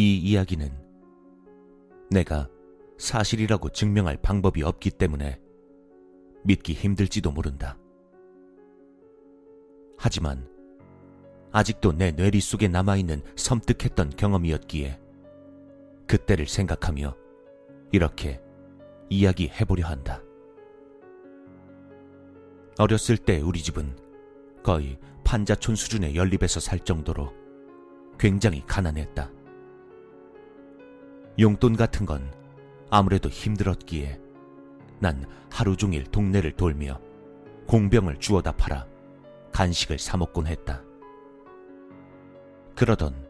이 이야기는 내가 사실이라고 증명할 방법이 없기 때문에 믿기 힘들지도 모른다. 하지만 아직도 내 뇌리 속에 남아있는 섬뜩했던 경험이었기에 그때를 생각하며 이렇게 이야기해보려 한다. 어렸을 때 우리 집은 거의 판자촌 수준의 연립에서 살 정도로 굉장히 가난했다. 용돈 같은 건 아무래도 힘들었기에 난 하루 종일 동네를 돌며 공병을 주워다 팔아 간식을 사먹곤 했다. 그러던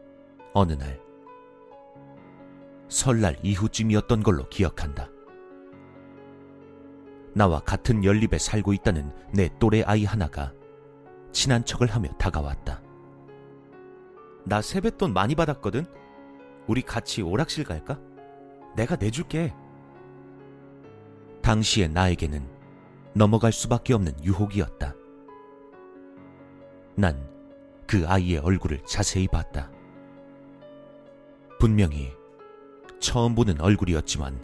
어느 날, 설날 이후쯤이었던 걸로 기억한다. 나와 같은 연립에 살고 있다는 내 또래 아이 하나가 친한 척을 하며 다가왔다. 나 세뱃돈 많이 받았거든? 우리 같이 오락실 갈까? 내가 내줄게. 당시의 나에게는 넘어갈 수밖에 없는 유혹이었다. 난 그 아이의 얼굴을 자세히 봤다. 분명히 처음 보는 얼굴이었지만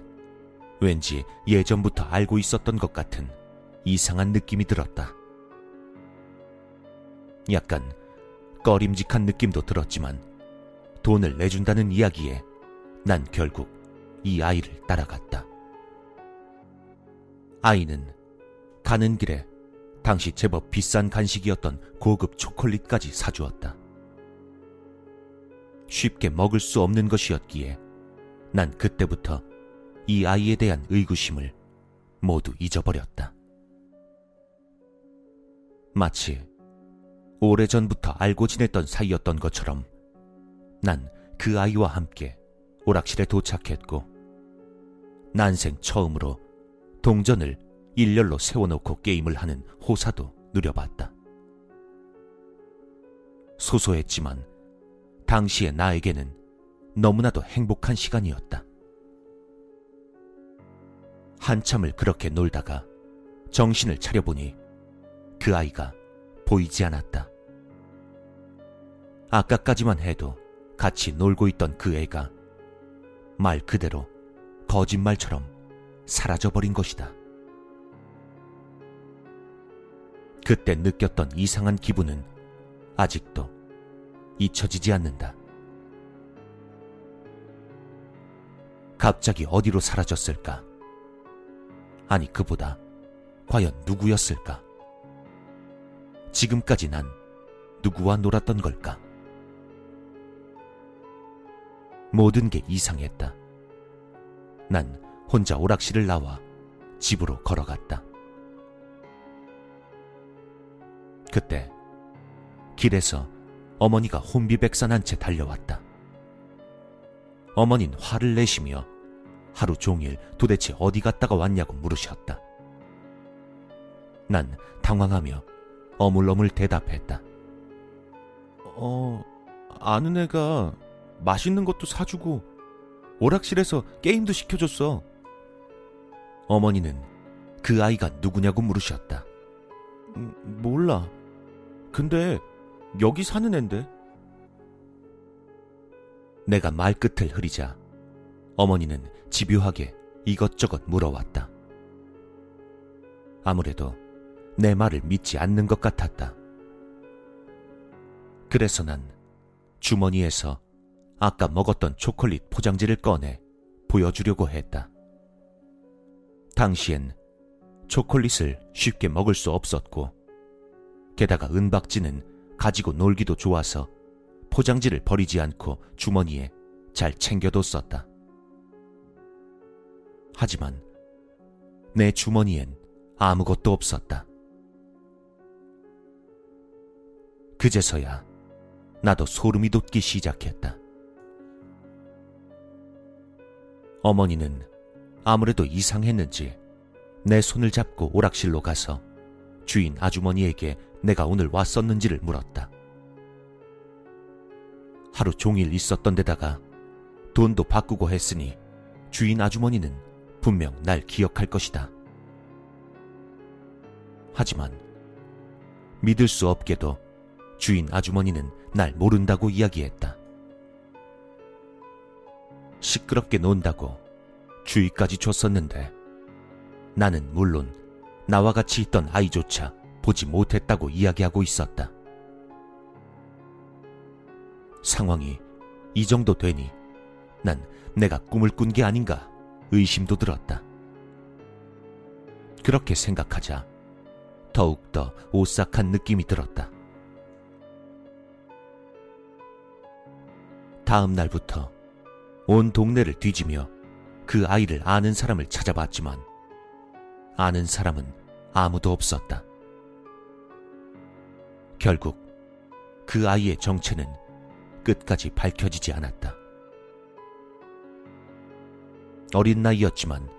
왠지 예전부터 알고 있었던 것 같은 이상한 느낌이 들었다. 약간 꺼림직한 느낌도 들었지만 돈을 내준다는 이야기에 난 결국 이 아이를 따라갔다. 아이는 가는 길에 당시 제법 비싼 간식이었던 고급 초콜릿까지 사주었다. 쉽게 먹을 수 없는 것이었기에 난 그때부터 이 아이에 대한 의구심을 모두 잊어버렸다. 마치 오래전부터 알고 지냈던 사이였던 것처럼 난 그 아이와 함께 오락실에 도착했고 난생 처음으로 동전을 일렬로 세워놓고 게임을 하는 호사도 누려봤다. 소소했지만 당시의 나에게는 너무나도 행복한 시간이었다. 한참을 그렇게 놀다가 정신을 차려보니 그 아이가 보이지 않았다. 아까까지만 해도 같이 놀고 있던 그 애가 말 그대로 거짓말처럼 사라져버린 것이다. 그때 느꼈던 이상한 기분은 아직도 잊혀지지 않는다. 갑자기 어디로 사라졌을까? 아니, 그보다 과연 누구였을까? 지금까지 난 누구와 놀았던 걸까? 모든 게 이상했다. 난 혼자 오락실을 나와 집으로 걸어갔다. 그때 길에서 어머니가 혼비백산한 채 달려왔다. 어머닌 화를 내시며 하루 종일 도대체 어디 갔다가 왔냐고 물으셨다. 난 당황하며 어물어물 대답했다. 어, 아는 애가 맛있는 것도 사주고 오락실에서 게임도 시켜줬어. 어머니는 그 아이가 누구냐고 물으셨다. 음, 몰라. 근데 여기 사는 앤데. 내가 말끝을 흐리자 어머니는 집요하게 이것저것 물어왔다. 아무래도 내 말을 믿지 않는 것 같았다. 그래서 난 주머니에서 아까 먹었던 초콜릿 포장지를 꺼내 보여주려고 했다. 당시엔 초콜릿을 쉽게 먹을 수 없었고, 게다가 은박지는 가지고 놀기도 좋아서 포장지를 버리지 않고 주머니에 잘 챙겨뒀었다. 하지만 내 주머니엔 아무것도 없었다. 그제서야 나도 소름이 돋기 시작했다. 어머니는 아무래도 이상했는지 내 손을 잡고 오락실로 가서 주인 아주머니에게 내가 오늘 왔었는지를 물었다. 하루 종일 있었던 데다가 돈도 바꾸고 했으니 주인 아주머니는 분명 날 기억할 것이다. 하지만 믿을 수 없게도 주인 아주머니는 날 모른다고 이야기했다. 시끄럽게 논다고 주의까지 줬었는데 나는 물론 나와 같이 있던 아이조차 보지 못했다고 이야기하고 있었다. 상황이 이 정도 되니 난 내가 꿈을 꾼 게 아닌가 의심도 들었다. 그렇게 생각하자 더욱더 오싹한 느낌이 들었다. 다음 날부터 온 동네를 뒤지며 그 아이를 아는 사람을 찾아봤지만 아는 사람은 아무도 없었다. 결국 그 아이의 정체는 끝까지 밝혀지지 않았다. 어린 나이였지만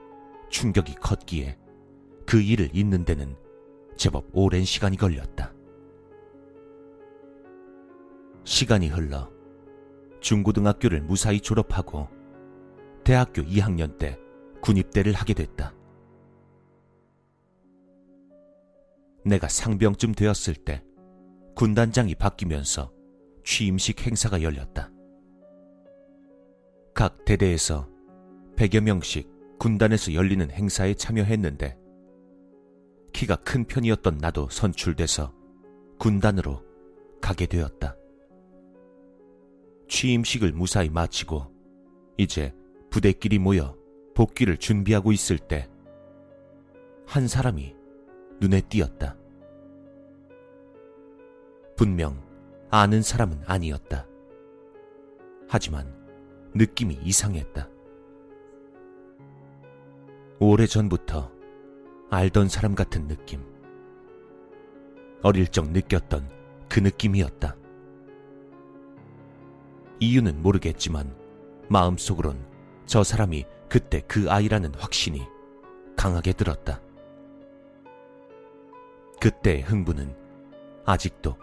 충격이 컸기에 그 일을 잊는 데는 제법 오랜 시간이 걸렸다. 시간이 흘러 중고등학교를 무사히 졸업하고 대학교 2학년 때 군입대를 하게 됐다. 내가 상병쯤 되었을 때 군단장이 바뀌면서 취임식 행사가 열렸다. 각 대대에서 100여 명씩 군단에서 열리는 행사에 참여했는데 키가 큰 편이었던 나도 선출돼서 군단으로 가게 되었다. 취임식을 무사히 마치고 이제 부대끼리 모여 복귀를 준비하고 있을 때 한 사람이 눈에 띄었다. 분명 아는 사람은 아니었다. 하지만 느낌이 이상했다. 오래 전부터 알던 사람 같은 느낌. 어릴 적 느꼈던 그 느낌이었다. 이유는 모르겠지만 마음속으론 저 사람이 그때 그 아이라는 확신이 강하게 들었다. 그때의 흥분은 아직도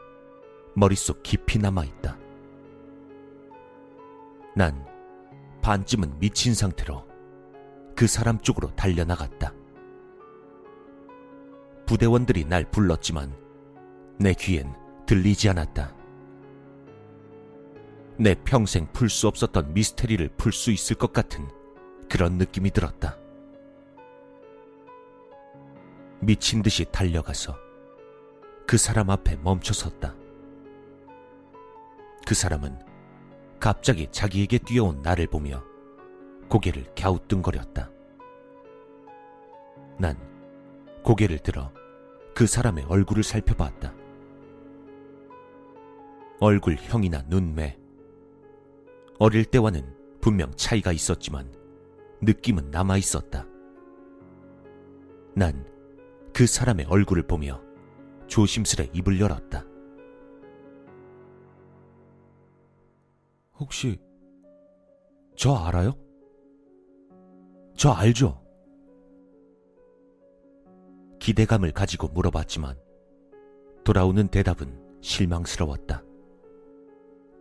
머릿속 깊이 남아있다. 난 반쯤은 미친 상태로 그 사람 쪽으로 달려나갔다. 부대원들이 날 불렀지만 내 귀엔 들리지 않았다. 내 평생 풀 수 없었던 미스테리를 풀 수 있을 것 같은 그런 느낌이 들었다. 미친 듯이 달려가서 그 사람 앞에 멈춰 섰다. 그 사람은 갑자기 자기에게 뛰어온 나를 보며 고개를 갸우뚱거렸다. 난 고개를 들어 그 사람의 얼굴을 살펴봤다. 얼굴형이나 눈매. 어릴 때와는 분명 차이가 있었지만 느낌은 남아 있었다. 난 그 사람의 얼굴을 보며 조심스레 입을 열었다. 혹시 저 알아요? 저 알죠? 기대감을 가지고 물어봤지만 돌아오는 대답은 실망스러웠다.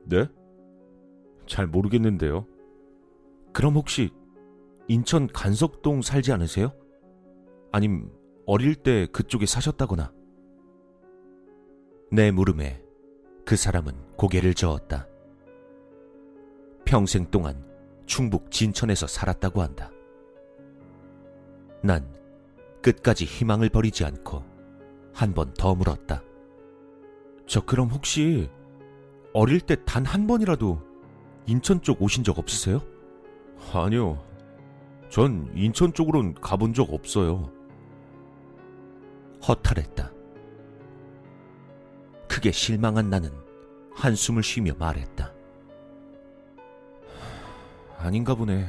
네? 잘 모르겠는데요. 그럼 혹시 인천 간석동 살지 않으세요? 아님 어릴 때 그쪽에 사셨다거나. 내 물음에 그 사람은 고개를 저었다. 평생 동안 충북 진천에서 살았다고 한다. 난 끝까지 희망을 버리지 않고 한 번 더 물었다. 저 그럼 혹시 어릴 때 단 한 번이라도 인천 쪽 오신 적 없으세요? 아니요. 전 인천 쪽으론 가본 적 없어요. 허탈했다. 크게 실망한 나는 한숨을 쉬며 말했다. 아닌가 보네.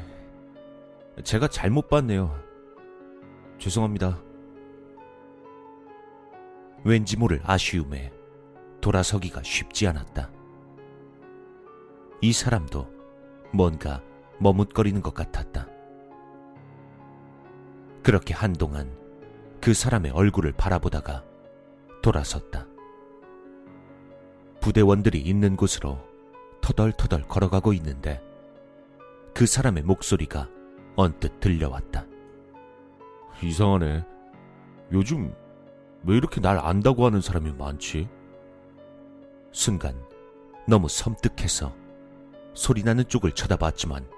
제가 잘못 봤네요. 죄송합니다. 왠지 모를 아쉬움에 돌아서기가 쉽지 않았다. 이 사람도 뭔가 머뭇거리는 것 같았다. 그렇게 한동안 그 사람의 얼굴을 바라보다가 돌아섰다. 부대원들이 있는 곳으로 터덜터덜 걸어가고 있는데 그 사람의 목소리가 언뜻 들려왔다. 이상하네. 요즘 왜 이렇게 날 안다고 하는 사람이 많지? 순간 너무 섬뜩해서 소리나는 쪽을 쳐다봤지만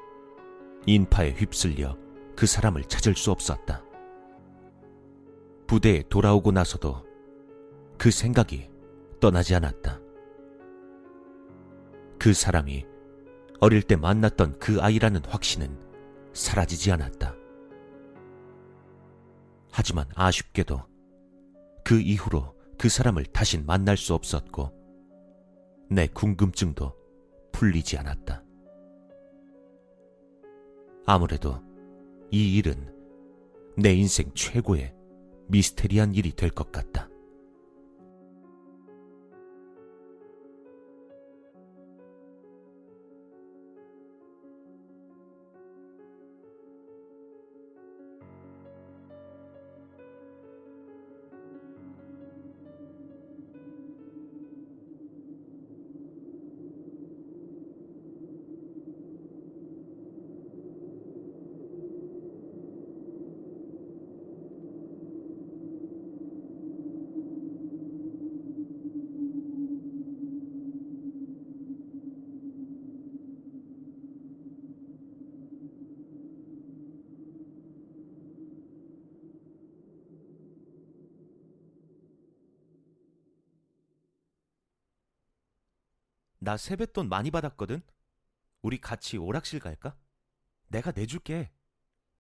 인파에 휩쓸려 그 사람을 찾을 수 없었다. 부대에 돌아오고 나서도 그 생각이 떠나지 않았다. 그 사람이 어릴 때 만났던 그 아이라는 확신은 사라지지 않았다. 하지만 아쉽게도 그 이후로 그 사람을 다신 만날 수 없었고 내 궁금증도 풀리지 않았다. 아무래도 이 일은 내 인생 최고의 미스테리한 일이 될 것 같다. 나 세뱃돈 많이 받았거든? 우리 같이 오락실 갈까? 내가 내줄게.